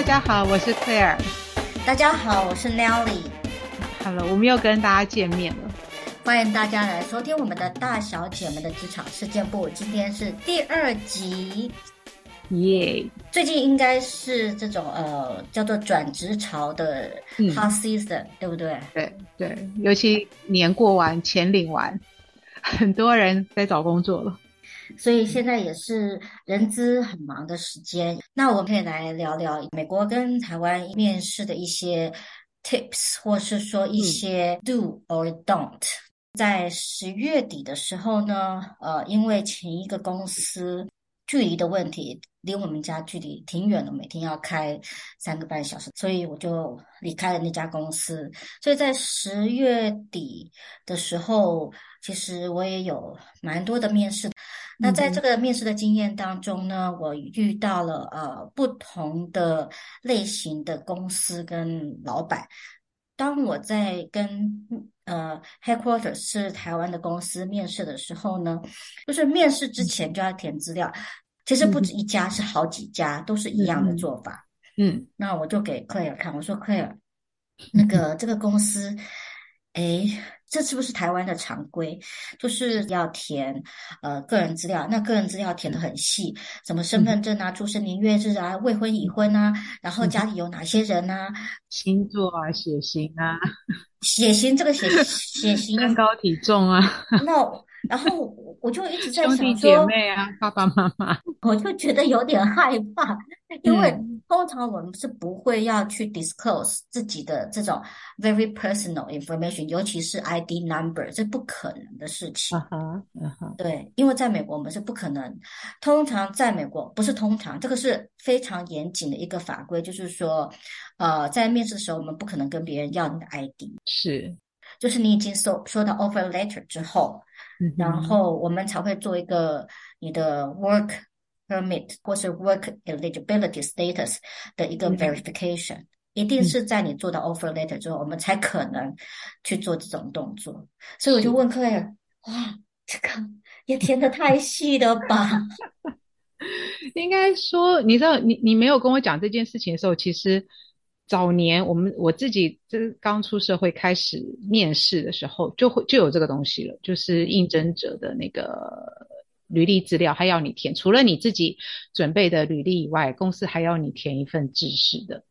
大家好，我是 Claire。大家好，我是 Nelly。Hello，我们又跟大家见面了。欢迎大家来收听我们的大小姐们的职场事件簿。今天是第二集，耶！最近应该是这种呃叫做转职潮的 hot season，、嗯、对不对？对对，尤其年过完，钱领完，很多人在找工作了。所以现在也是人资很忙的时间，那我们可以来聊聊美国跟台湾面试的一些 tips，或是说一些 do or don't。在十月底的时候呢，呃，因为前一个公司距离的问题，离我们家距离挺远的，每天要开三个半小时，所以我就离开了那家公司。所以在十月底的时候，其实我也有蛮多的面试。那在这个面试的经验当中呢，我遇到了呃不同的类型的公司跟老板。当我在跟呃 headquarters 是台湾的公司面试的时候呢，就是面试之前就要填资料。其实不止一家，是好几家，都是一样的做法。嗯，那我就给 Claire 看，我说 Claire，那个这个公司，诶这是不是台湾的常规？就是要填呃个人资料，那个人资料填的很细，什么身份证啊、出生年月日啊、未婚已婚啊，然后家里有哪些人啊、星座啊、血型啊、血型这个血血型、身高体重啊。那然后我就一直在想说，姐妹啊，爸爸妈妈，我就觉得有点害怕，因为通常我们是不会要去 disclose 自己的这种 very personal information，尤其是 ID number，这不可能的事情。啊哈，啊哈，对，因为在美国我们是不可能。通常在美国不是通常，这个是非常严谨的一个法规，就是说，呃，在面试的时候我们不可能跟别人要你的 ID，是，就是你已经收收到 offer letter 之后。然后我们才会做一个你的 work permit 或是 work eligibility status 的一个 verification，嗯，一定是在你做到 offer letter 之后，我们才可能去做这种动作。所以我就问 Claire，哇，这个也填的太细了吧？应该说，你知道，你你没有跟我讲这件事情的时候，其实。早年我们我自己这刚出社会开始面试的时候，就会就有这个东西了，就是应征者的那个履历资料，还要你填。除了你自己准备的履历以外，公司还要你填一份知识的，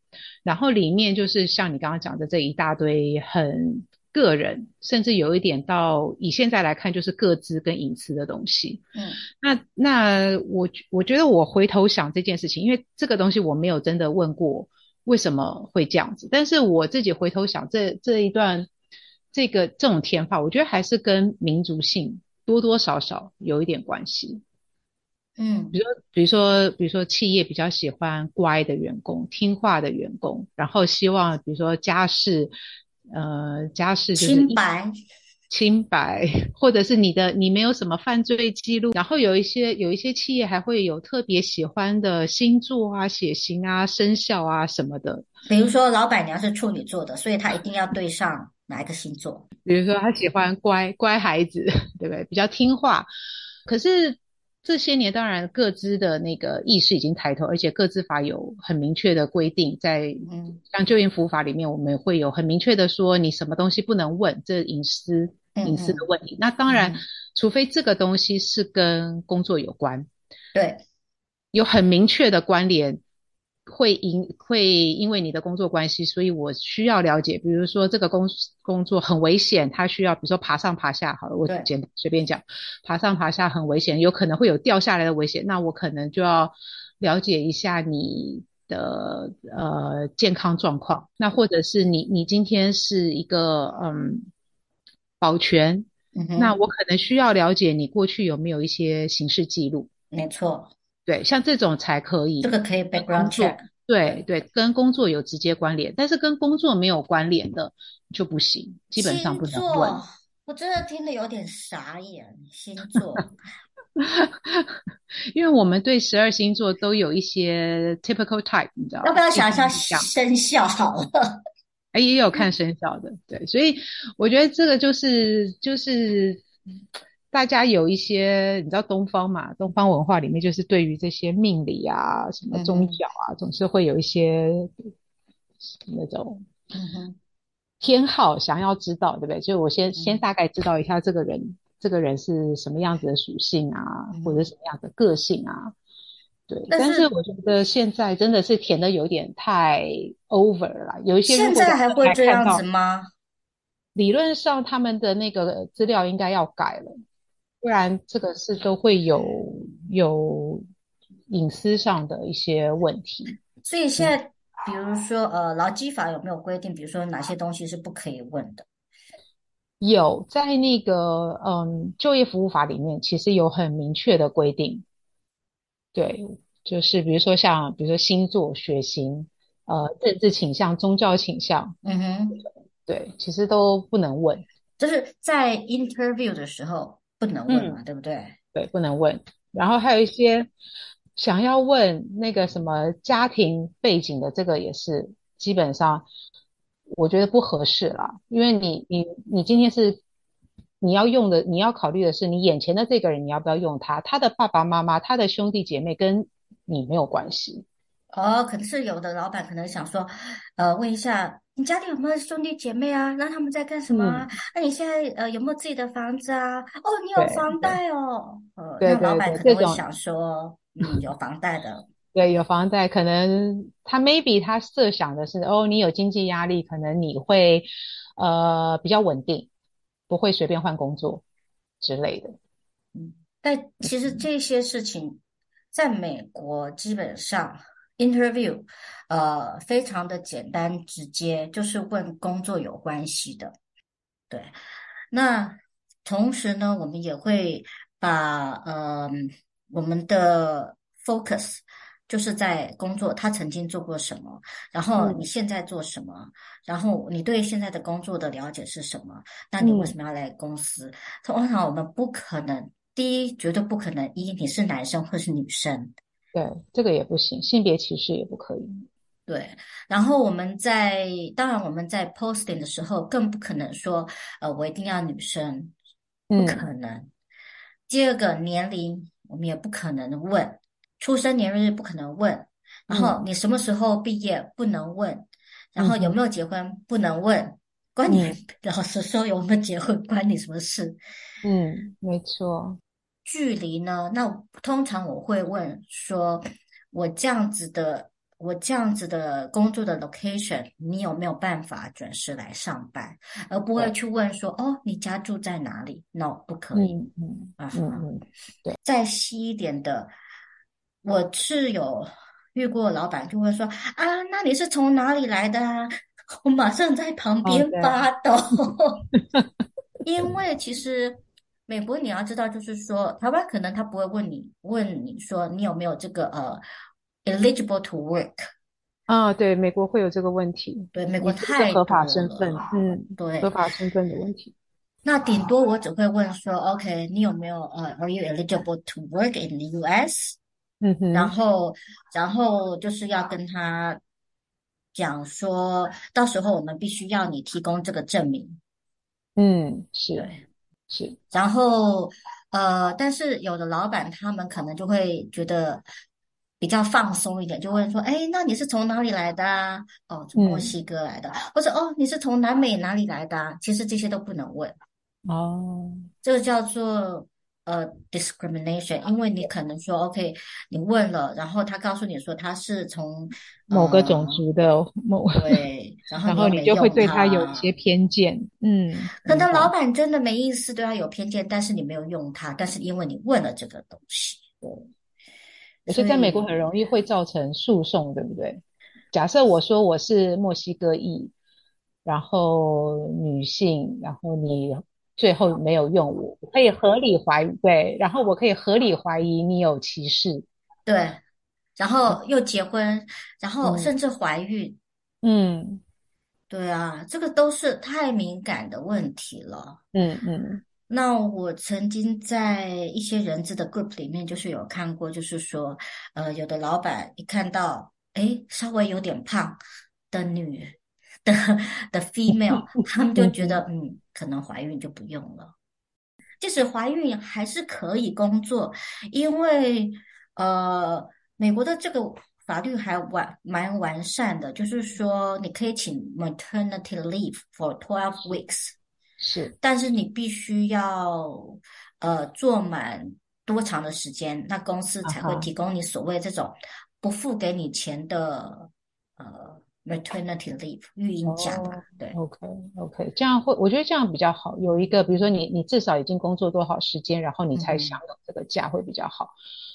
然后里面就是像你刚刚讲的这一大堆很个人，甚至有一点到以现在来看就是个资跟隐私的东西。嗯，那那我我觉得我回头想这件事情，因为这个东西我没有真的问过。为什么会这样子？但是我自己回头想，这这一段这个这种填法，我觉得还是跟民族性多多少少有一点关系。嗯，比如说，比如说，比如说，企业比较喜欢乖的员工、听话的员工，然后希望，比如说家世，呃，家世就是清白。清白，或者是你的你没有什么犯罪记录，然后有一些有一些企业还会有特别喜欢的星座啊、血型啊、生肖啊什么的。比如说，老板娘是处女座的，所以她一定要对上哪一个星座？比如说，她喜欢乖乖孩子，对不对？比较听话。可是。这些年，当然各自的那个意识已经抬头，而且各自法有很明确的规定，在像就业服务法里面，我们会有很明确的说，你什么东西不能问，这隐私隐私的问题。那当然，除非这个东西是跟工作有关，对，有很明确的关联。会因会因为你的工作关系，所以我需要了解，比如说这个工工作很危险，他需要比如说爬上爬下，好了，我简单随便讲，爬上爬下很危险，有可能会有掉下来的危险，那我可能就要了解一下你的呃健康状况，那或者是你你今天是一个嗯保全，嗯，那我可能需要了解你过去有没有一些刑事记录，没错。对，像这种才可以。这个可以 background check。对对，跟工作有直接关联，但是跟工作没有关联的就不行，基本上不能问。我真的听得有点傻眼，星座。因为我们对十二星座都有一些 typical type，你知道？要不要想一下生肖好了？哎，也有看生肖的，对，所以我觉得这个就是就是。大家有一些，你知道东方嘛？东方文化里面就是对于这些命理啊、什么宗教啊，嗯、总是会有一些那种偏好，想要知道，对不对？所以我先、嗯、先大概知道一下这个人，这个人是什么样子的属性啊，嗯、或者什么样的个性啊？对。但是，但是我觉得现在真的是填的有点太 over 了，有一些现在还会这样子吗？理论上他们的那个资料应该要改了。不然这个是都会有有隐私上的一些问题。所以现在，比如说呃，劳基法有没有规定？比如说哪些东西是不可以问的？有，在那个嗯就业服务法里面，其实有很明确的规定。对，就是比如说像比如说星座、血型、呃政治倾向、宗教倾向，嗯哼，对，其实都不能问。就是在 interview 的时候。不能问嘛，嗯、对不对？对，不能问。然后还有一些想要问那个什么家庭背景的，这个也是基本上我觉得不合适啦。因为你你你今天是你要用的，你要考虑的是你眼前的这个人，你要不要用他？他的爸爸妈妈、他的兄弟姐妹跟你没有关系。哦，可能是有的老板可能想说，呃，问一下。你家里有没有兄弟姐妹啊？那他们在干什么啊？嗯、那你现在呃有没有自己的房子啊？哦，你有房贷哦。呃，那老板可能会想说，嗯，有房贷的。对，有房贷，可能他 maybe 他设想的是，哦，你有经济压力，可能你会呃比较稳定，不会随便换工作之类的。嗯，但其实这些事情在美国基本上。Interview，呃，非常的简单直接，就是问工作有关系的。对，那同时呢，我们也会把呃我们的 focus 就是在工作，他曾经做过什么，然后你现在做什么，嗯、然后你对现在的工作的了解是什么？那你为什么要来公司？嗯、通常我们不可能，第一绝对不可能，一你是男生或是女生。对，这个也不行，性别歧视也不可以。对，然后我们在，当然我们在 posting 的时候，更不可能说，呃，我一定要女生，不可能。嗯、第二个年龄，我们也不可能问，出生年月日不可能问，然后你什么时候毕业不能问，嗯、然后有没有结婚不能问，嗯、关你，嗯、老实说有没有结婚关你什么事？嗯，没错。距离呢？那通常我会问说，我这样子的，我这样子的工作的 location，你有没有办法准时来上班？而不会去问说，哦，你家住在哪里？No，不可以。嗯嗯嗯嗯，对。再细一点的，我是有遇过老板就会说啊，那你是从哪里来的啊？我马上在旁边发抖，哦、因为其实。美国你要知道，就是说，台湾可能他不会问你，问你说你有没有这个呃，eligible to work 啊？对，美国会有这个问题。对，美国太合法身份，嗯，对，合法身份的问题。那顶多我只会问说，OK，你有没有呃，Are you eligible to work in the US？嗯哼，然后，然后就是要跟他讲说，到时候我们必须要你提供这个证明。嗯，是。对是，然后，呃，但是有的老板他们可能就会觉得比较放松一点，就问说，哎，那你是从哪里来的啊？哦，从墨西哥来的，嗯、或者哦，你是从南美哪里来的啊？其实这些都不能问。哦，这个叫做。呃，discrimination，因为你可能说，OK，你问了，然后他告诉你说他是从某个种族的某，对，然 后然后你就会对他有一些偏见，嗯，可能老板真的没意思对他有偏见，但是你没有用他，但是因为你问了这个东西，对，所以在美国很容易会造成诉讼，对不对？假设我说我是墨西哥裔，然后女性，然后你。最后没有用，我可以合理怀疑，对，然后我可以合理怀疑你有歧视，对，然后又结婚，嗯、然后甚至怀孕，嗯，对啊，这个都是太敏感的问题了，嗯嗯。嗯，那我曾经在一些人资的 group 里面，就是有看过，就是说，呃，有的老板一看到，哎，稍微有点胖的女。的的 female，他们就觉得嗯，可能怀孕就不用了。即使怀孕还是可以工作，因为呃，美国的这个法律还完蛮完善的，就是说你可以请 maternity leave for twelve weeks，是，但是你必须要呃做满多长的时间，那公司才会提供你所谓这种不付给你钱的呃。Maternity leave 育婴假吧，oh, 对，OK OK，这样会，我觉得这样比较好。有一个，比如说你你至少已经工作多少时间，然后你才享有这个假会比较好。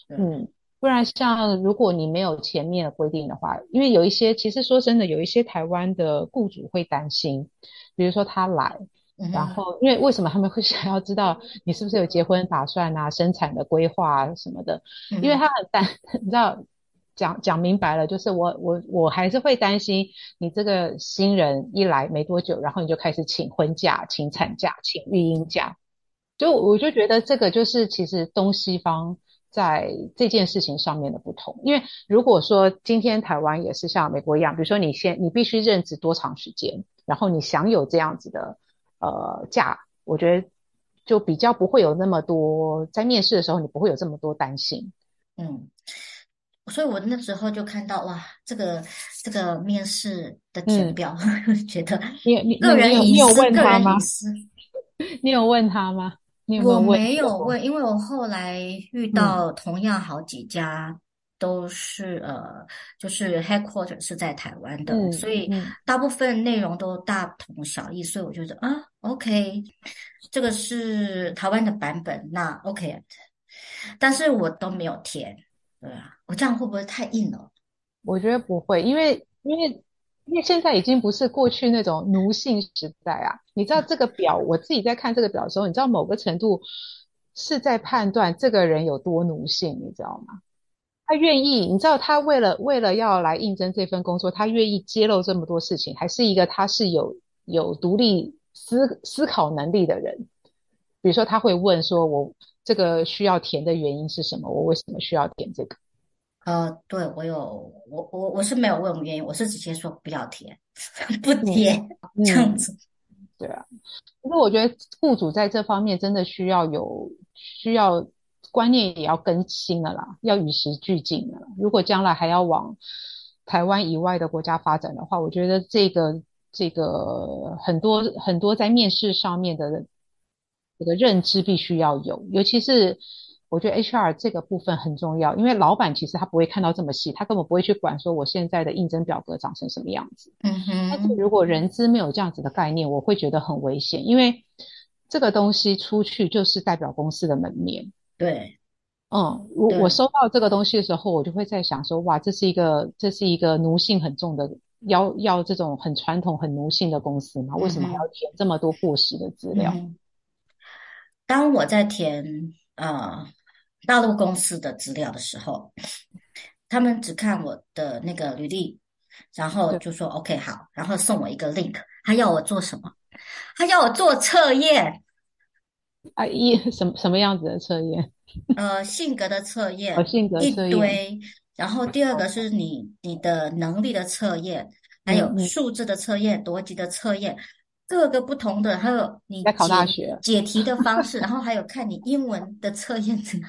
嗯，嗯，不然像如果你没有前面的规定的话，因为有一些其实说真的，有一些台湾的雇主会担心，比如说他来，嗯、然后因为为什么他们会 想要知道你是不是有结婚打算啊、生产的规划啊什么的？嗯、因为他很担，你知道。讲讲明白了，就是我我我还是会担心你这个新人一来没多久，然后你就开始请婚假、请产假、请育婴假，就我就觉得这个就是其实东西方在这件事情上面的不同。因为如果说今天台湾也是像美国一样，比如说你先你必须任职多长时间，然后你享有这样子的呃假，我觉得就比较不会有那么多在面试的时候你不会有这么多担心，嗯。所以我那时候就看到哇，这个这个面试的填表，嗯、觉得你你个人隐私，个人隐私，你有问他吗？你有没有问？我没有问，因为我后来遇到同样好几家都是、嗯、呃，就是 headquarter 是在台湾的，嗯、所以大部分内容都大同小异，所以我觉得啊，OK，这个是台湾的版本，那 OK，但是我都没有填。对啊，我这样会不会太硬了？我觉得不会，因为因为因为现在已经不是过去那种奴性时代啊。你知道这个表，我自己在看这个表的时候，你知道某个程度是在判断这个人有多奴性，你知道吗？他愿意，你知道他为了为了要来应征这份工作，他愿意揭露这么多事情，还是一个他是有有独立思思考能力的人。比如说他会问说：“我。”这个需要填的原因是什么？我为什么需要填这个？呃，对，我有，我我我是没有问原因，我是直接说不要填，不填、嗯、这样子。对啊，其实我觉得雇主在这方面真的需要有需要观念也要更新了啦，要与时俱进了。如果将来还要往台湾以外的国家发展的话，我觉得这个这个很多很多在面试上面的。这个认知必须要有，尤其是我觉得 HR 这个部分很重要，因为老板其实他不会看到这么细，他根本不会去管说我现在的应征表格长成什么样子。嗯哼。但是如果人资没有这样子的概念，我会觉得很危险，因为这个东西出去就是代表公司的门面。对。嗯，我我收到这个东西的时候，我就会在想说，哇，这是一个这是一个奴性很重的，要要这种很传统很奴性的公司吗？为什么还要填这么多过时的资料？嗯当我在填呃大陆公司的资料的时候，他们只看我的那个履历，然后就说 OK 好，然后送我一个 link，他要我做什么？他要我做测验。啊，一什么什么样子的测验？呃，性格的测验，哦、性格一堆。然后第二个是你你的能力的测验，还有数字的测验、逻辑的测验。各个不同的，还有你在考大学解题的方式，然后还有看你英文的测验怎么，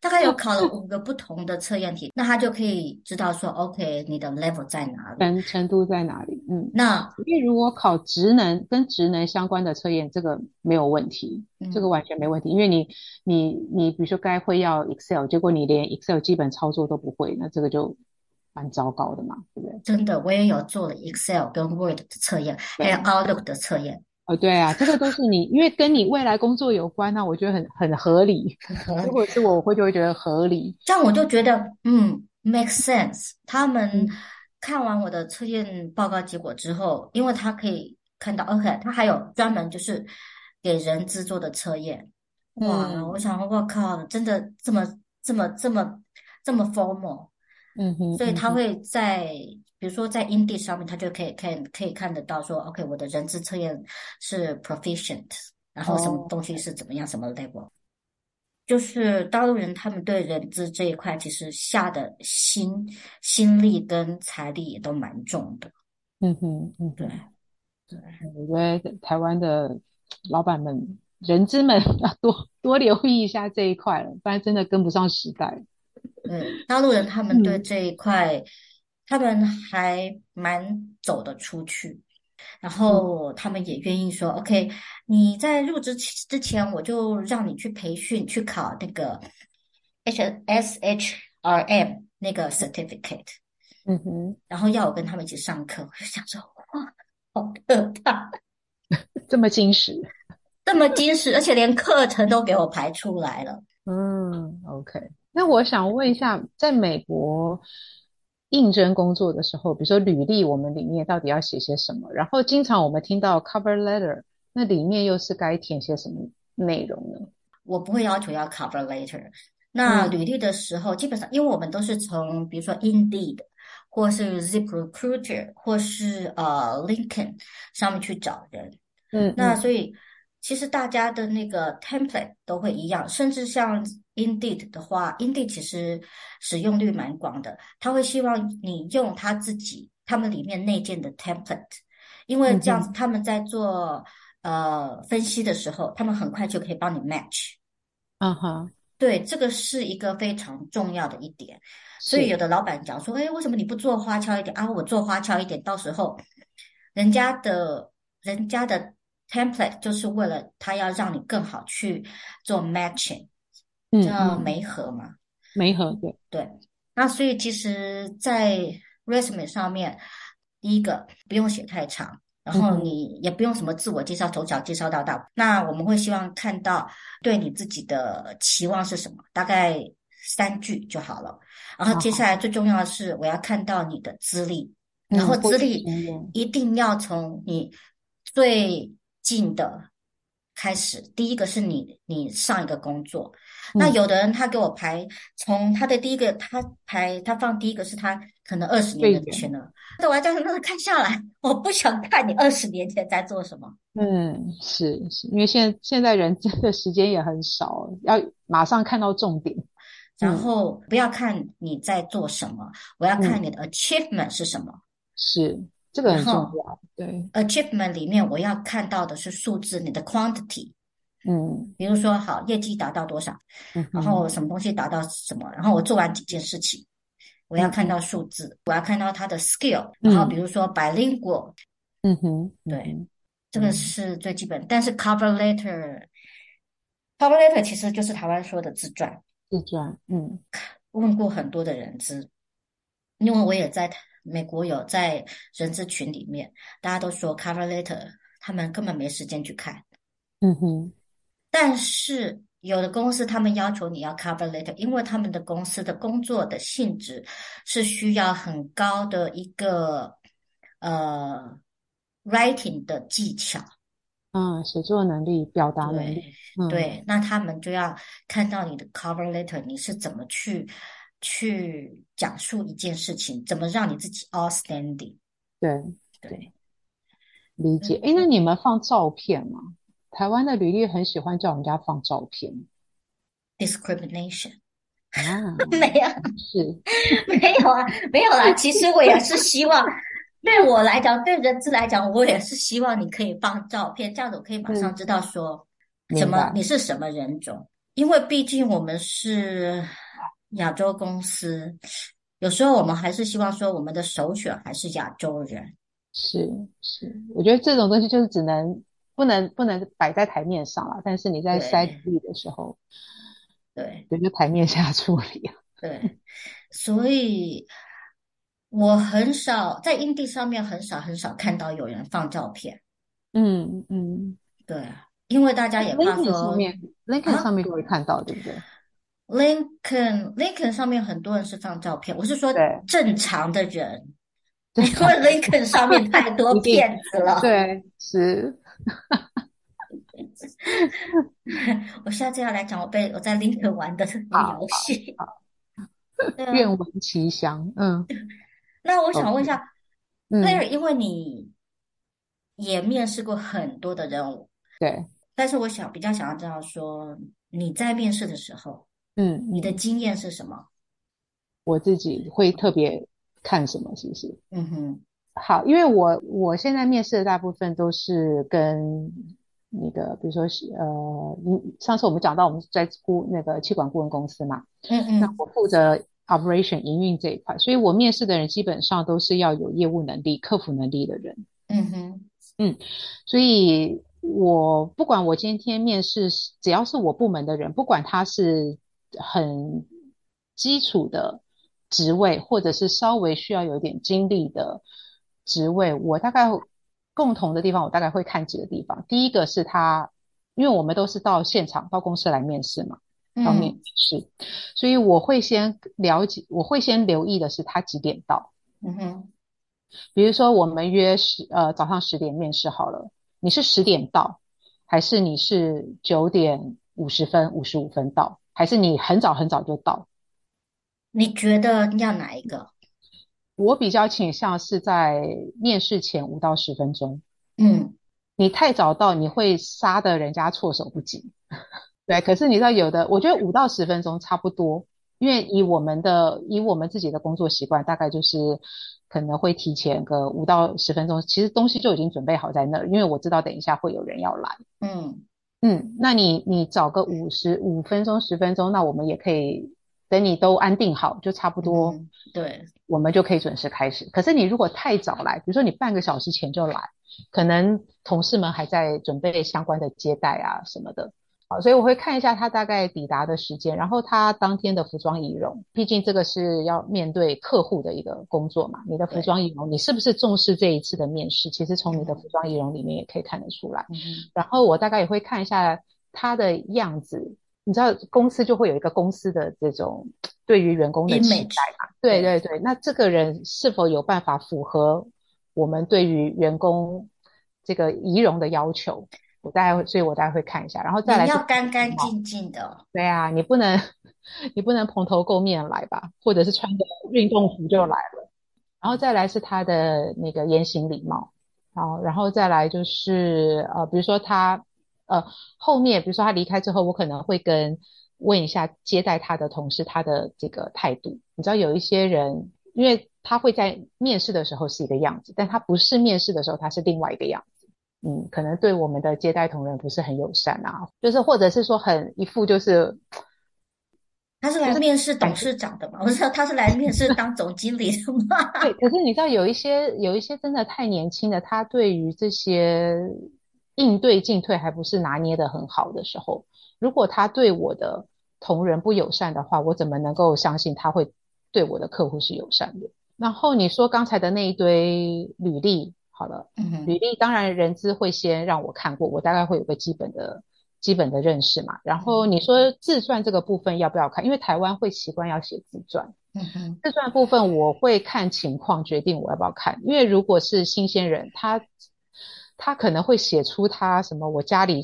大概有考了 五个不同的测验题，那他就可以知道说，OK，你的 level 在哪里，程程度在哪里？嗯，那因为如果考职能跟职能相关的测验，这个没有问题，嗯、这个完全没问题，因为你你你比如说该会要 Excel，结果你连 Excel 基本操作都不会，那这个就。蛮糟糕的嘛，对不对？真的，我也有做了 Excel 跟 Word 的测验，还有 Outlook 的测验。哦，对啊，这个都是你，因为跟你未来工作有关，那我觉得很很合理。如果是我，我会就会觉得合理。这样我就觉得，嗯，make sense。他们看完我的测验报告结果之后，因为他可以看到，OK，他还有专门就是给人制作的测验。哇，嗯、我想，我靠，真的这么这么这么这么 formal。嗯哼，所以他会在，嗯、比如说在 Indeed 上面，他就可以看，可以看得到说，OK，我的人资测验是 proficient，然后什么东西是怎么样，哦、什么 level，就是大陆人他们对人资这一块其实下的心心力跟财力也都蛮重的。嗯哼，嗯，对，对，我觉得台湾的老板们人资们 要多多留意一下这一块了，不然真的跟不上时代。对，大陆人他们对这一块，嗯、他们还蛮走得出去，然后他们也愿意说、嗯、：“OK，你在入职之前，我就让你去培训，去考那个 H S H R M 那个 certificate。”嗯哼，然后要我跟他们一起上课，我就想说：“哇，好可怕，这么精实，这么精实，而且连课程都给我排出来了。”嗯，OK。那我想问一下，在美国应征工作的时候，比如说履历，我们里面到底要写些什么？然后经常我们听到 cover letter，那里面又是该填些什么内容呢？我不会要求要 cover letter。那履历的时候，嗯、基本上因为我们都是从比如说 Indeed 或是 ZipRecruiter 或是呃 LinkedIn 上面去找人，嗯，嗯，那所以其实大家的那个 template 都会一样，甚至像。Indeed 的话，Indeed 其实使用率蛮广的。他会希望你用他自己他们里面内建的 template，因为这样子他们在做、嗯、呃分析的时候，他们很快就可以帮你 match。嗯哼，对，这个是一个非常重要的一点。所以有的老板讲说：“哎，为什么你不做花俏一点啊？我做花俏一点，到时候人家的人家的 template 就是为了他要让你更好去做 matching。”叫媒合嘛，媒合对对。那所以其实，在 resume 上面，第一个不用写太长，然后你也不用什么自我介绍，从小介绍到大。那我们会希望看到对你自己的期望是什么，大概三句就好了。然后接下来最重要的是，我要看到你的资历，然后资历一定要从你最近的开始。第一个是你你上一个工作。那有的人他给我排，从他的第一个他排他放第一个是他可能二十年前了，那我要叫他们看下来，我不想看你二十年前在做什么。嗯，是是，因为现在现在人真的时间也很少，要马上看到重点，然后不要看你在做什么，我要看你的 achievement 是什么。是，这个很重要。对，achievement 里面我要看到的是数字，你的 quantity。嗯，比如说，好，业绩达到多少，嗯，然后什么东西达到什么，然后我做完几件事情，我要看到数字，嗯，我要看到他的 skill，然后比如说 bilingual，嗯哼，对，嗯，这个是最基本。但是 cover letter，cover letter 其实就是台湾说的自传，自传，嗯，问过很多的人资，因为我也在美国有在人资群里面，大家都说 cover letter，他们根本没时间去看，嗯哼。但是有的公司他们要求你要 cover letter，因为他们的公司的工作的性质是需要很高的一个呃 writing 的技巧，嗯，写作能力、表达能力，对，嗯、对，那他们就要看到你的 cover letter，你是怎么去去讲述一件事情，怎么让你自己 outstanding。对对，理解。哎、嗯，那你们放照片吗？台湾的履历很喜欢叫人家放照片，discrimination 啊，没有，是没有啊，没有啦。其实我也是希望，对我来讲，对人资来讲，我也是希望你可以放照片，这样子我可以马上知道说什么你是什么人种，因为毕竟我们是亚洲公司，有时候我们还是希望说我们的首选还是亚洲人。是是，我觉得这种东西就是只能。不能不能摆在台面上了，但是你在筛履历的时候，对，对，就台面下处理。对，所以我很少在 Indeed 上面很少很少看到有人放照片。嗯嗯，对，因为大家也怕说 LinkedIn 上面，LinkedIn 上面就会看到，对不对？LinkedIn LinkedIn 上面很多人是放照片，我是说正常的人，因为 Lincoln 上面太多 骗子了。对，是。我下次要来讲我被我在 Lincoln 玩的游戏，愿闻其详。嗯，那我想问一下，Claire，因为你也面试过很多的任务，对，但是我想比较想要知道说你在面试的时候，嗯，你的经验是什么？我自己会特别看什么？是不是？嗯哼，好，因为我我现在面试的大部分都是跟那个，比如说是呃，你上次我们讲到我们在顾那个气管顾问公司嘛，嗯嗯，那我负责 operation 营运这一块，所以我面试的人基本上都是要有业务能力、客服能力的人。嗯哼，嗯，所以我不管我今天面试，只要是我部门的人，不管他是很基础的职位，或者是稍微需要有点经历的职位，我大概共同的地方，我大概会看几个地方。第一个是他，因为我们都是到现场到公司来面试嘛，到面试，嗯，所以我会先了解，我会先留意的是他几点到。嗯哼。比如说，我们约十呃早上十点面试好了，你是十点到，还是你是九点五十分、五十五分到，还是你很早很早就到？你觉得要哪一个？我比较倾向是在面试前五到十分钟。嗯，你太早到，你会杀得人家措手不及。对，可是你知道有的，我觉得五到十分钟差不多，因为以我们的以我们自己的工作习惯，大概就是。可能会提前个五到十分钟，其实东西就已经准备好在那儿，因为我知道等一下会有人要来。嗯嗯，那你你找个五十五分钟十分钟，那我们也可以等你都安定好，就差不多。嗯、对，我们就可以准时开始。可是你如果太早来，比如说你半个小时前就来，可能同事们还在准备相关的接待啊什么的。好，所以我会看一下他大概抵达的时间，然后他当天的服装仪容，毕竟这个是要面对客户的一个工作嘛。你的服装仪容，你是不是重视这一次的面试？其实从你的服装仪容里面也可以看得出来。嗯。然后我大概也会看一下他的样子，你知道公司就会有一个公司的这种对于员工的期待嘛？对对对，那这个人是否有办法符合我们对于员工这个仪容的要求？我大概会，所以我大概会看一下，然后再来。你要干干净净的。对啊，你不能，你不能蓬头垢面来吧？或者是穿个运动服就来了。然后再来是他的那个言行礼貌，好，然后再来就是呃，比如说他呃后面，比如说他离开之后，我可能会跟问一下接待他的同事他的这个态度。你知道有一些人，因为他会在面试的时候是一个样子，但他不是面试的时候，他是另外一个样子。嗯，可能对我们的接待同仁不是很友善啊，就是或者是说很一副就是，他是来面试董事长的嘛？我知道他是来面试当总经理的嘛？对，可是你知道有一些有一些真的太年轻的，他对于这些应对进退还不是拿捏得很好的时候，如果他对我的同仁不友善的话，我怎么能够相信他会对我的客户是友善的？然后你说刚才的那一堆履历。好了，嗯，履历当然人资会先让我看过，我大概会有个基本的、基本的认识嘛。然后你说自传这个部分要不要看？因为台湾会习惯要写自传，嗯哼，自传部分我会看情况决定我要不要看。因为如果是新鲜人，他他可能会写出他什么我家里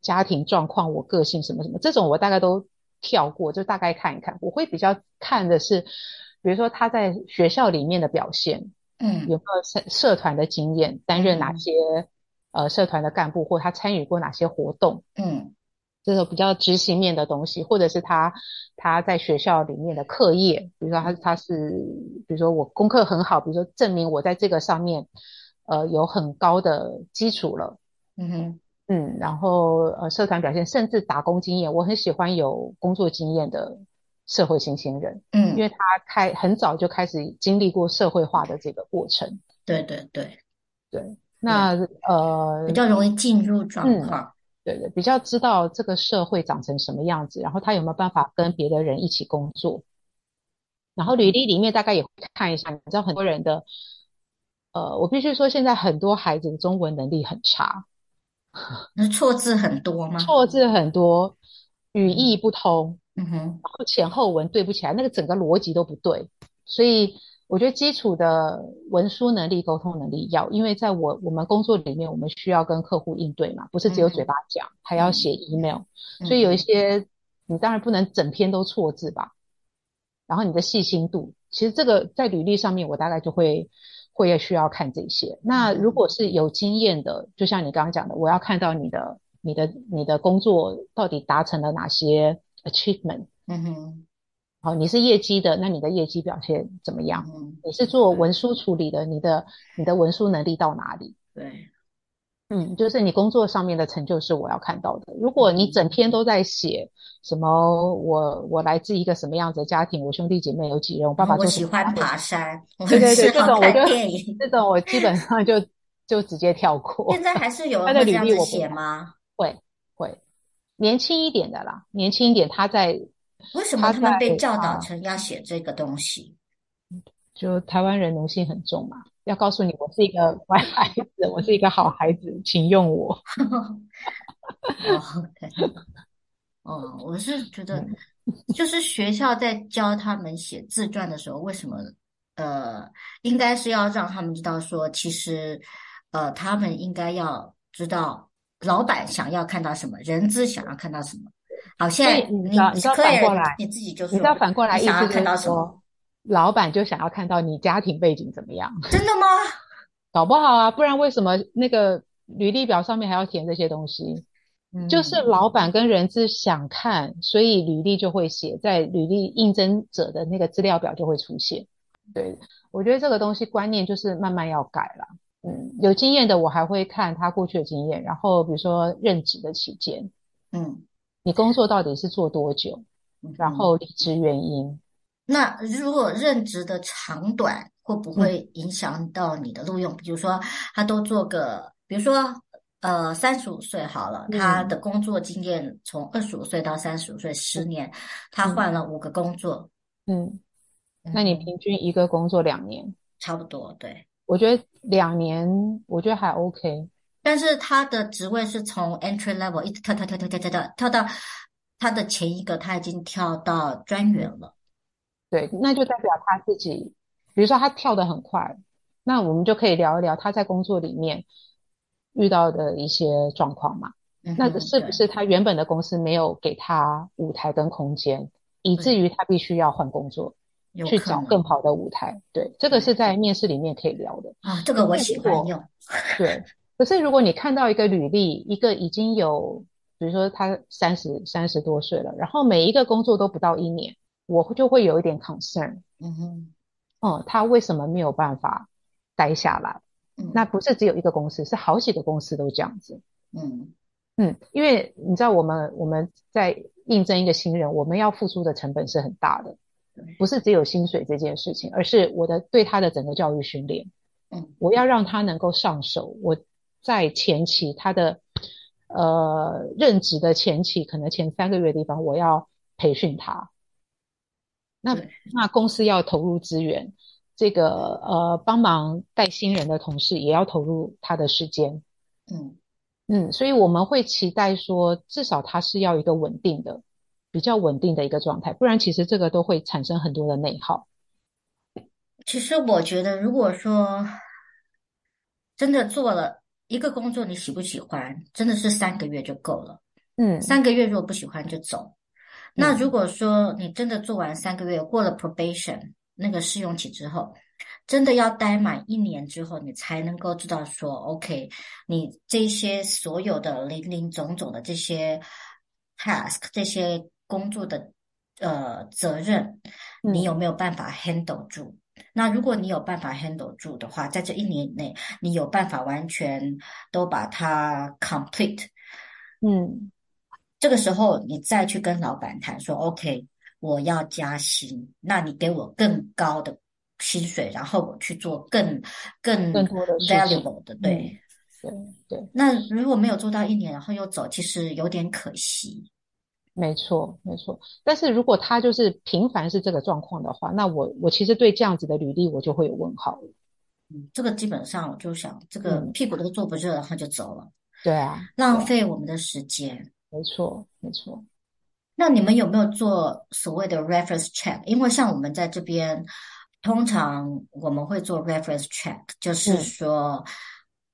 家庭状况、我个性什么什么这种，我大概都跳过，就大概看一看。我会比较看的是，比如说他在学校里面的表现。嗯，有没有社社团的经验？担任哪些、嗯、呃社团的干部，或他参与过哪些活动？嗯，这种比较执行面的东西，或者是他他在学校里面的课业，比如说他他是，比如说我功课很好，比如说证明我在这个上面呃有很高的基础了。嗯哼，嗯，然后呃社团表现，甚至打工经验，我很喜欢有工作经验的。社会新鲜人，嗯，因为他开很早就开始经历过社会化的这个过程，对对对。对，那呃比较容易进入状况，嗯，对对，比较知道这个社会长成什么样子，然后他有没有办法跟别的人一起工作，然后履历里面大概也会看一下，你知道很多人的，呃，我必须说现在很多孩子的中文能力很差，那错字很多吗？错字很多，语义不通。嗯哼，然后前后文对不起来，那个整个逻辑都不对，所以我觉得基础的文书能力、沟通能力要，因为在我我们工作里面，我们需要跟客户应对嘛，不是只有嘴巴讲，嗯、还要写 email，、嗯、所以有一些你当然不能整篇都错字吧，然后你的细心度，其实这个在履历上面我大概就会会需要看这些。那如果是有经验的，就像你刚刚讲的，我要看到你的你的你的工作到底达成了哪些。Achievement，嗯哼，好，你是业绩的，那你的业绩表现怎么样？嗯，你是做文书处理的，你的你的文书能力到哪里？对，嗯，就是你工作上面的成就是我要看到的。如果你整篇都在写什么我我来自一个什么样子的家庭，我兄弟姐妹有几人，我爸爸我喜欢爬山，对 对对，这种我就这种我基本上就就直接跳过。现在还是有人会这样子写吗？会会，年轻一点的啦，年轻一点他在。为什么他们被教导成要写这个东西？就台湾人奴性很重嘛，要告诉你我是一个乖孩子，我是一个好孩子，请用我。哦，我是觉得，就是学校在教他们写自传的时候，为什么呃，应该是要让他们知道说，其实呃，他们应该要知道老板想要看到什么，人资想要看到什么。好，现在你你你知道反过来，你自己就说，你知道反过来意思就是说，看到什么？老板就想要看到你家庭背景怎么样？真的吗？搞不好啊，不然为什么那个履历表上面还要填这些东西？嗯，就是老板跟人资想看，所以履历就会写在履历应征者的那个资料表就会出现。对，我觉得这个东西观念就是慢慢要改了。嗯，有经验的我还会看他过去的经验，然后比如说任职的期间，嗯。你工作到底是做多久？然后离职原因？嗯、那如果任职的长短会不会影响到你的录用？嗯、比如说，他都做个，比如说，呃，三十五岁好了，嗯、他的工作经验从二十五岁到三十五岁，十年，他换了五个工作。嗯，那你平均一个工作两年？差不多，对。我觉得两年，我觉得还 OK。但是他的职位是从 entry level 一直跳跳跳跳跳跳跳跳到他的前一个，他已经跳到专员了。对，那就代表他自己，比如说他跳得很快，那我们就可以聊一聊他在工作里面遇到的一些状况嘛。嗯、那是不是他原本的公司没有给他舞台跟空间，以至于他必须要换工作，去找更好的舞台？对，这个是在面试里面可以聊的。啊，这个我喜欢用。对。可是，如果你看到一个履历，一个已经有，比如说他三十三十多岁了，然后每一个工作都不到一年，我就会有一点 concern。嗯哼，哦、嗯，他为什么没有办法待下来？嗯，那不是只有一个公司，是好几个公司都这样子。嗯嗯，因为你知道，我们我们在应征一个新人，我们要付出的成本是很大的，不是只有薪水这件事情，而是我的对他的整个教育训练。嗯，我要让他能够上手，我。在前期，他的呃任职的前期，可能前三个月的地方，我要培训他。那那公司要投入资源，这个呃帮忙带新人的同事也要投入他的时间。嗯嗯，所以我们会期待说，至少他是要一个稳定的、比较稳定的一个状态，不然其实这个都会产生很多的内耗。其实我觉得，如果说真的做了。一个工作你喜不喜欢，真的是三个月就够了。嗯，三个月如果不喜欢就走。那如果说你真的做完三个月，过了 probation 那个试用期之后，真的要待满一年之后，你才能够知道说，OK，你这些所有的零零总总的这些 task 这些工作的呃责任，你有没有办法 handle 住？那如果你有办法 handle 住的话，在这一年内，你有办法完全都把它 complete，嗯，这个时候你再去跟老板谈说，OK，我要加薪，那你给我更高的薪水，然后我去做更更更多的 valuable 的，对，对对。那如果没有做到一年，然后又走，其实有点可惜。没错，没错。但是如果他就是频繁是这个状况的话，那我我其实对这样子的履历我就会有问号。嗯，这个基本上我就想，这个屁股都坐不热，然后就走了。嗯、对啊，浪费我们的时间。没错，没错。那你们有没有做所谓的 reference check？因为像我们在这边，通常我们会做 reference check，就是说，嗯、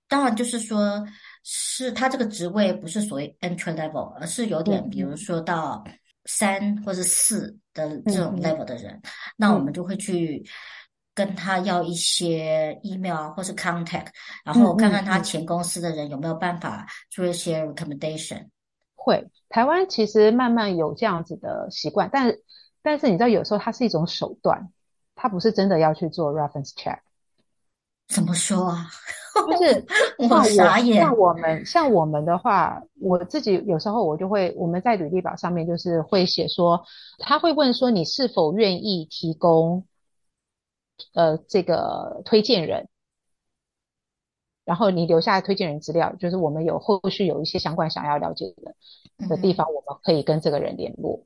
当然就是说。是他这个职位不是所谓 entry level，而是有点，比如说到三或是四的这种 level 的人，嗯、那我们就会去跟他要一些 email 啊或是 contact，然后看看他前公司的人有没有办法做一些 recommendation。会，台湾其实慢慢有这样子的习惯，但但是你知道，有时候它是一种手段，它不是真的要去做 reference check。怎么说啊？就是 我傻眼。像我们像我们的话，我自己有时候我就会我们在履历表上面就是会写说，他会问说你是否愿意提供呃这个推荐人，然后你留下推荐人资料，就是我们有后续有一些相关想要了解的的地方，我们可以跟这个人联络。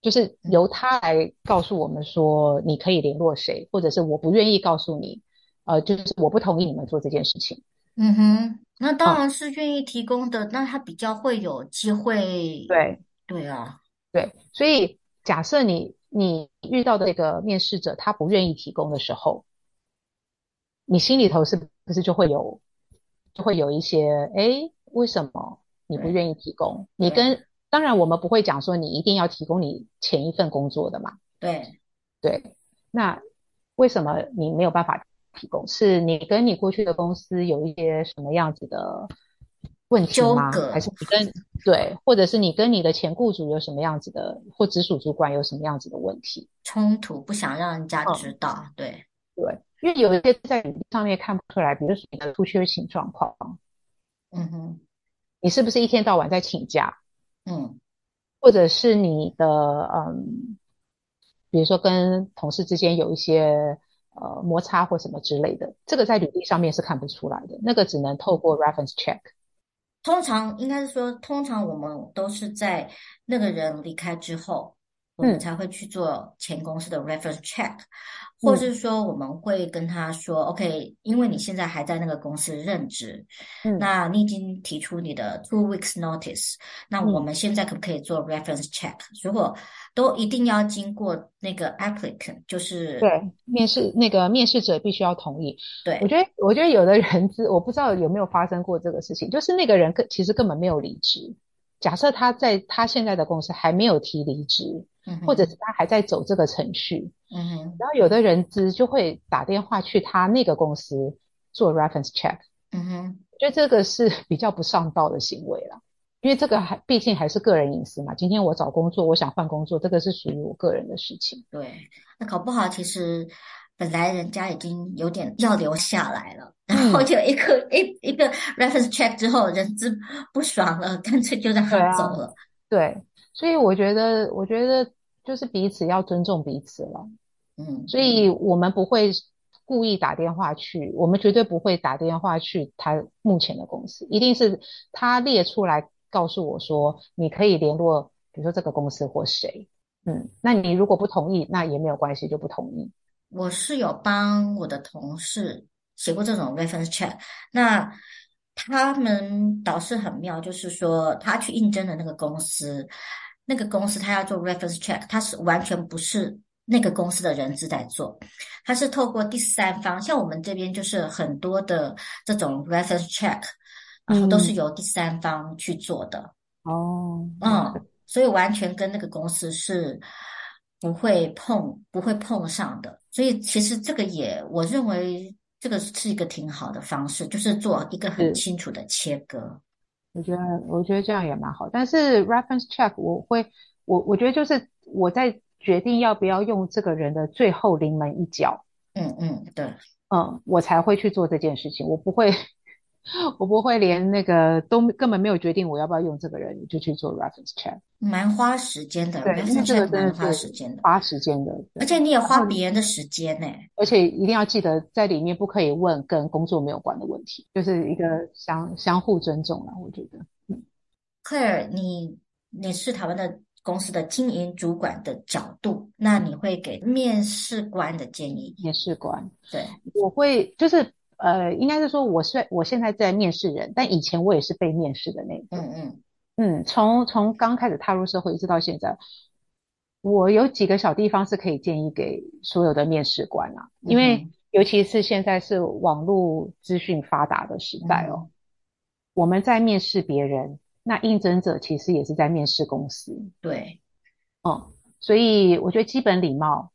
就是由他来告诉我们说，你可以联络谁，或者是我不愿意告诉你，呃，就是我不同意你们做这件事情。嗯哼，那当然是愿意提供的，哦、那他比较会有机会。对，对啊，对，所以假设你你遇到的这个面试者他不愿意提供的时候，你心里头是不是就会有就会有一些，哎，为什么你不愿意提供？你跟当然，我们不会讲说你一定要提供你前一份工作的嘛。对，对。那为什么你没有办法提供？是你跟你过去的公司有一些什么样子的问题吗？纠葛。还是你跟对，或者是你跟你的前雇主有什么样子的，或直属主管有什么样子的问题？冲突，不想让人家知道。嗯、对对，因为有一些在履历上面看不出来，比如说你的出缺勤状况。嗯哼，你是不是一天到晚在请假？嗯，或者是你的嗯，比如说跟同事之间有一些呃摩擦或什么之类的，这个在履历上面是看不出来的，那个只能透过 reference check。通常应该是说，通常我们都是在那个人离开之后，我们才会去做前公司的 reference check。或是说，我们会跟他说、嗯、，OK，因为你现在还在那个公司任职，嗯，那你已经提出你的 two weeks notice，、嗯、那我们现在可不可以做 reference check？如果都一定要经过那个 applicant，就是对面试那个面试者必须要同意。对，我觉得，我觉得有的人资，我不知道有没有发生过这个事情，就是那个人根其实根本没有离职。假设他在他现在的公司还没有提离职。嗯，或者是他还在走这个程序，嗯哼，然后有的人资就会打电话去他那个公司做 reference check，嗯哼，我觉得这个是比较不上道的行为了，因为这个还毕竟还是个人隐私嘛。今天我找工作，我想换工作，这个是属于我个人的事情。对，那搞不好其实本来人家已经有点要留下来了，嗯、然后就一个一一个 reference check 之后，人资不爽了，干脆就让他走了。对啊，对。所以我觉得，我觉得就是彼此要尊重彼此了。嗯，所以我们不会故意打电话去，我们绝对不会打电话去他目前的公司，一定是他列出来告诉我说，你可以联络，比如说这个公司或谁。嗯，那你如果不同意，那也没有关系，就不同意。我是有帮我的同事写过这种 reference check，那。他们导师很妙，就是说他去应征的那个公司，那个公司他要做 reference check，他是完全不是那个公司的人资在做，他是透过第三方，像我们这边就是很多的这种 reference check，然后都是由第三方去做的。哦，嗯，所以完全跟那个公司是不会碰，不会碰上的。所以其实这个也，我认为。这个是一个挺好的方式，就是做一个很清楚的切割。我觉得，我觉得这样也蛮好。但是 reference check，我会，我我觉得就是我在决定要不要用这个人的最后临门一脚。嗯嗯，对，嗯，我才会去做这件事情。我不会。我不会连那个都根本没有决定我要不要用这个人，就去做 reference check，蛮花时间的。对，因为这个真的花时间的，花时间的。而且你也花别人的时间呢。而且一定要记得在里面不可以问跟工作没有关的问题，就是一个相相互尊重了。我觉得，嗯，Claire，你你是台湾的公司的经营主管的角度，那你会给面试官的建议？面试官，对，我会就是。呃，应该是说，我是我现在在面试人，但以前我也是被面试的那个。嗯嗯嗯，从从刚开始踏入社会一直到现在，我有几个小地方是可以建议给所有的面试官啊，因为尤其是现在是网络资讯发达的时代哦，嗯、我们在面试别人，那应征者其实也是在面试公司。对，嗯，所以我觉得基本礼貌，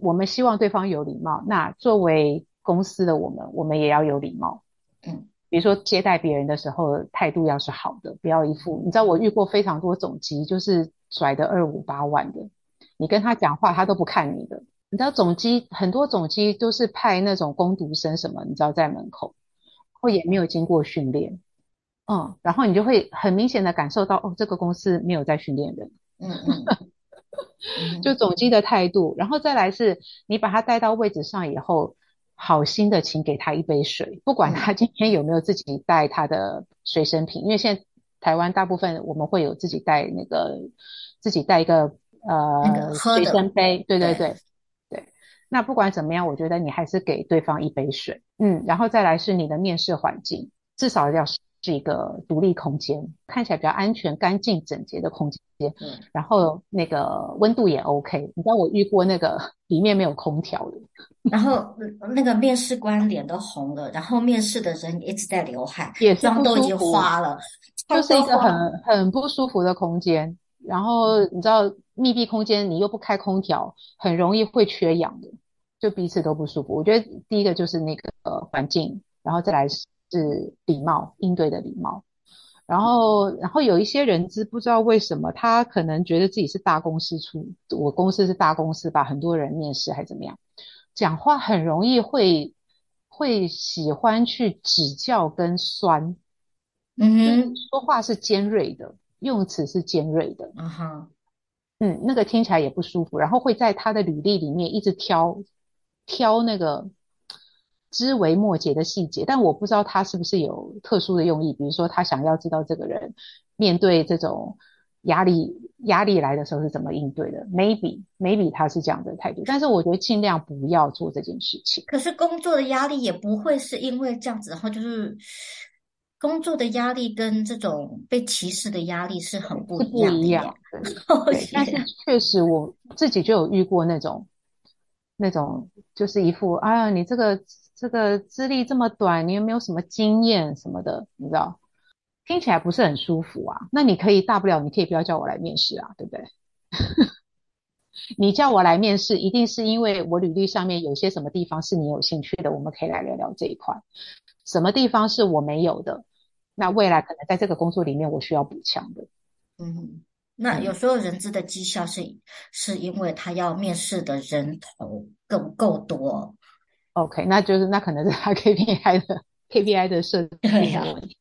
我们希望对方有礼貌。那作为公司的我们，我们也要有礼貌。嗯，比如说接待别人的时候，态度要是好的，不要一副。你知道我遇过非常多总机，就是甩的二五八万的，你跟他讲话，他都不看你的。你知道总机很多总机都是派那种工读生什么，你知道在门口，或也没有经过训练，嗯，然后你就会很明显的感受到，哦，这个公司没有在训练人，嗯嗯，就总机的态度，然后再来是你把他带到位置上以后，好心的请给他一杯水，不管他今天有没有自己带他的随身品，嗯、因为现在台湾大部分我们会有自己带那个自己带一个呃、个、随身杯，对对。对。对。那不管怎么样，我觉得你还是给对方一杯水，嗯，然后再来是你的面试环境，至少要是一个独立空间，看起来比较安全、干净、整洁的空间，嗯，然后那个温度也 OK。你知道我遇过那个里面没有空调的，然后那个面试官脸都红了，然后面试的人一直在流汗，也妆都已经花了，就是一个很很不舒服的空间。然后你知道密闭空间，你又不开空调，很容易会缺氧的，就彼此都不舒服。我觉得第一个就是那个呃环境，然后再来是礼貌，应对的礼貌。然后然后有一些人资不知道为什么，他可能觉得自己是大公司出，我公司是大公司吧，很多人面试还怎么样，讲话很容易会会喜欢去指教跟酸，嗯哼，说话是尖锐的。用词是尖锐的，嗯哼，嗯，那个听起来也不舒服，然后会在他的履历里面一直挑挑那个枝微末节的细节，但我不知道他是不是有特殊的用意，比如说他想要知道这个人面对这种压力压力来的时候是怎么应对的，maybe maybe 他是这样的态度，但是我觉得尽量不要做这件事情。可是工作的压力也不会是因为这样子，然后就是。工作的压力跟这种被歧视的压力是很不一样的。不一样，对，但是确实我自己就有遇过那种，那种就是一副哎呀，你这个这个资历这么短，你有没有什么经验什么的？你知道，听起来不是很舒服啊。那你可以大不了，你可以不要叫我来面试啊，对不对？你叫我来面试，一定是因为我履历上面有些什么地方是你有兴趣的，我们可以来聊聊这一块。什么地方是我没有的？那未来可能在这个工作里面，我需要补强的。嗯，那有时候人资的绩效是、是因为他要面试的人头够够多。OK，那就是那可能是他 KPI 的 KPI 的设计的问题。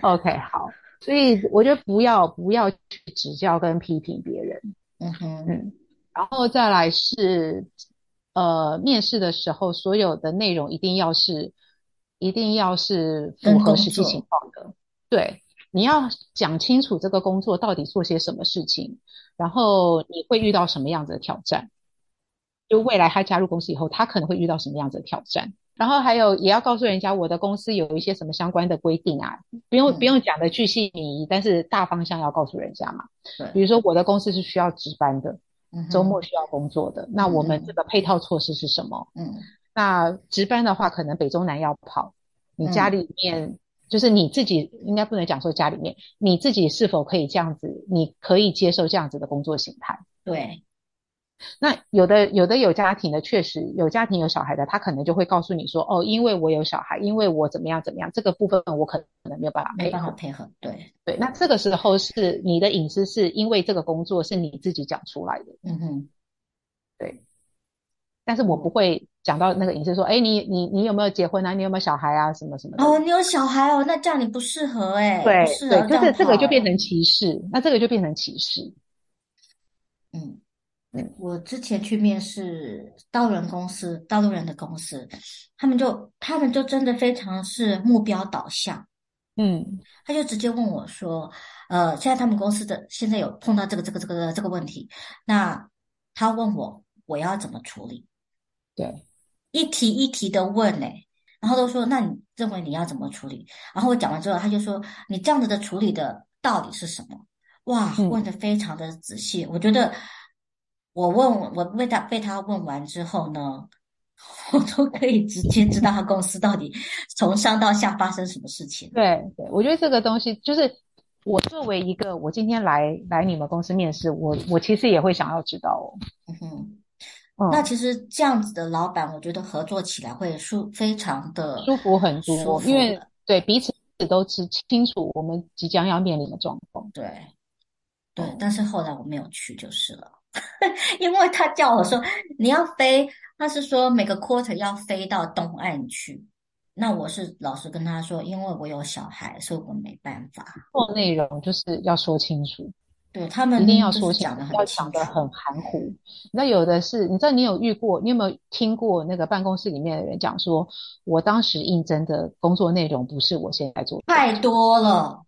啊、OK，好，所以我觉得不要不要去指教跟批评别人。嗯哼，嗯，然后再来是呃，面试的时候所有的内容一定要是。一定要是符合实际情况的，对，你要讲清楚这个工作到底做些什么事情，然后你会遇到什么样子的挑战，就未来他加入公司以后，他可能会遇到什么样子的挑战，然后还有也要告诉人家我的公司有一些什么相关的规定啊，不用不用讲的巨细靡遗，但是大方向要告诉人家嘛，对，比如说我的公司是需要值班的，周末需要工作的，那我们这个配套措施是什么？嗯。那值班的话，可能北中南要跑。你家里面、嗯、就是你自己，应该不能讲说家里面，你自己是否可以这样子？你可以接受这样子的工作形态？对。那有的有的有家庭的，确实有家庭有小孩的，他可能就会告诉你说：“哦，因为我有小孩，因为我怎么样怎么样，这个部分我可能没有办法配合。”没办法配合。对对。那这个时候是你的隐私，是因为这个工作是你自己讲出来的。嗯哼。对。但是我不会讲到那个隐私，说，哎，你你你有没有结婚啊？你有没有小孩啊？什么什么的。哦，你有小孩哦，那这样你不适合哎。对对，就是这个就变成歧视，那这个就变成歧视。我之前去面试大陆人公司，大陆人的公司，他们就他们就真的非常是目标导向。嗯，他就直接问我说，呃，现在他们公司的现在有碰到这个这个这个这个问题，那他问我我要怎么处理？对，一题一题的问呢，然后都说，那你认为你要怎么处理？然后我讲完之后，他就说，你这样子的处理的道理是什么？哇，问得非常的仔细。嗯、我觉得我问我被他被他问完之后呢，我都可以直接知道他公司到底从上到下发生什么事情。对对，我觉得这个东西就是我作为一个我今天来来你们公司面试，我我其实也会想要知道哦。嗯哼。那其实这样子的老板，我觉得合作起来会舒非常的舒服很多，因为对彼此都知清楚我们即将要面临的状况。对，对，但是后来我没有去就是了，因为他叫我说你要飞，他是说每个 quarter 要飞到东岸去，那我是老实跟他说，因为我有小孩，所以我没办法。做内容就是要说清楚，对他们一定要说清楚，讲的很要讲的很含糊。那有的是，你知道你有遇过，你有没有听过那个办公室里面的人讲说，我当时应征的工作内容不是我现在做的，太多了。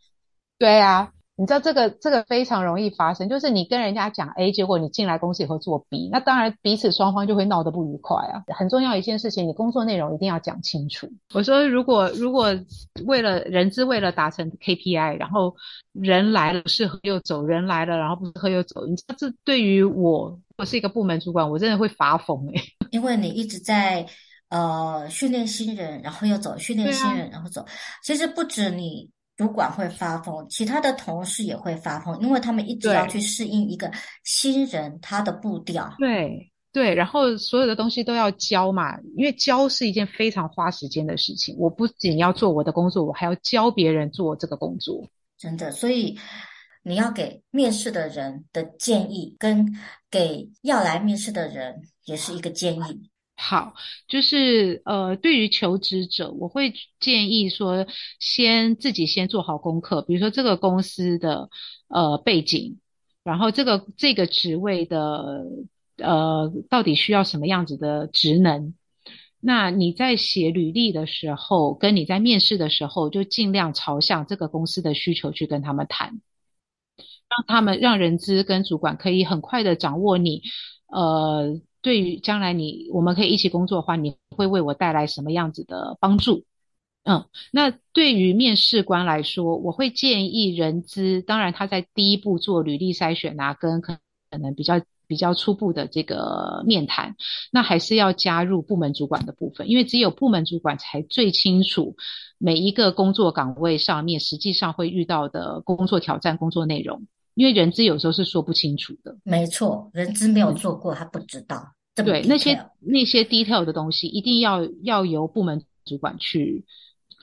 对啊。你知道这个这个非常容易发生，就是你跟人家讲 A，结果你进来公司以后做 B，那当然彼此双方就会闹得不愉快啊。很重要一件事情，你工作内容一定要讲清楚。我说，如果如果为了人资为了达成 KPI，然后人来了适合又走，人来了然后不适合又走，你知道这对于我，我是一个部门主管，我真的会发疯诶、欸、因为你一直在呃训练新人，然后又走，训练新人、啊、然后走，其实不止你。主管会发疯，其他的同事也会发疯，因为他们一直要去适应一个新人他的步调。对对，然后所有的东西都要教嘛，因为教是一件非常花时间的事情。我不仅要做我的工作，我还要教别人做这个工作。真的，所以你要给面试的人的建议，跟给要来面试的人也是一个建议。好，就是呃，对于求职者，我会建议说，先自己先做好功课，比如说这个公司的呃背景，然后这个这个职位的呃到底需要什么样子的职能，那你在写履历的时候，跟你在面试的时候，就尽量朝向这个公司的需求去跟他们谈，让他们让人资跟主管可以很快的掌握你呃。对于将来你我们可以一起工作的话，你会为我带来什么样子的帮助？嗯，那对于面试官来说，我会建议人资，当然他在第一步做履历筛选啊，跟可能比较比较初步的这个面谈，那还是要加入部门主管的部分，因为只有部门主管才最清楚每一个工作岗位上面实际上会遇到的工作挑战、工作内容。因为人资有时候是说不清楚的，没错，人资没有做过，他不知道。对，那些那些 detail 的东西，一定要要由部门主管去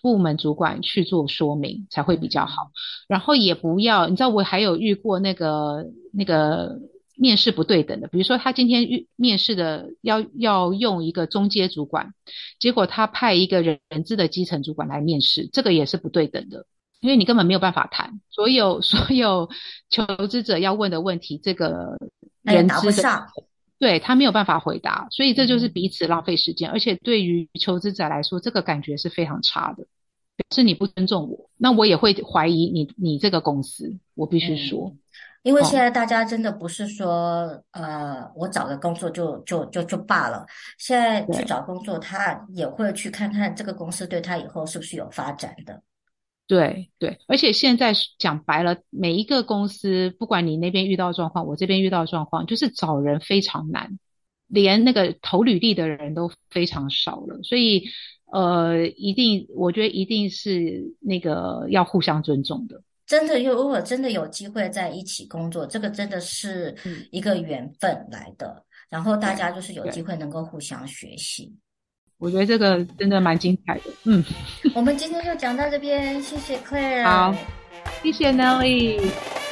部门主管去做说明，才会比较好。然后也不要，你知道我还有遇过那个那个面试不对等的，比如说他今天遇面试的要要用一个中阶主管，结果他派一个人人资的基层主管来面试，这个也是不对等的。因为你根本没有办法谈所有所有求职者要问的问题，这个人资的，上对，他没有办法回答，所以这就是彼此浪费时间，嗯、而且对于求职者来说，这个感觉是非常差的，是你不尊重我，那我也会怀疑你你这个公司，我必须说、嗯，因为现在大家真的不是说、嗯、呃，我找个工作就就就就罢了，现在去找工作，他也会去看看这个公司对他以后是不是有发展的。对对，而且现在讲白了，每一个公司，不管你那边遇到状况，我这边遇到状况，就是找人非常难，连那个投履历的人都非常少了。所以，呃，一定，我觉得一定是那个要互相尊重的。真的，如果真的有机会在一起工作，这个真的是一个缘分来的。嗯、然后大家就是有机会能够互相学习。我觉得这个真的蛮精彩的，嗯，我们今天就讲到这边，谢谢 Claire，好，谢谢 Nelly。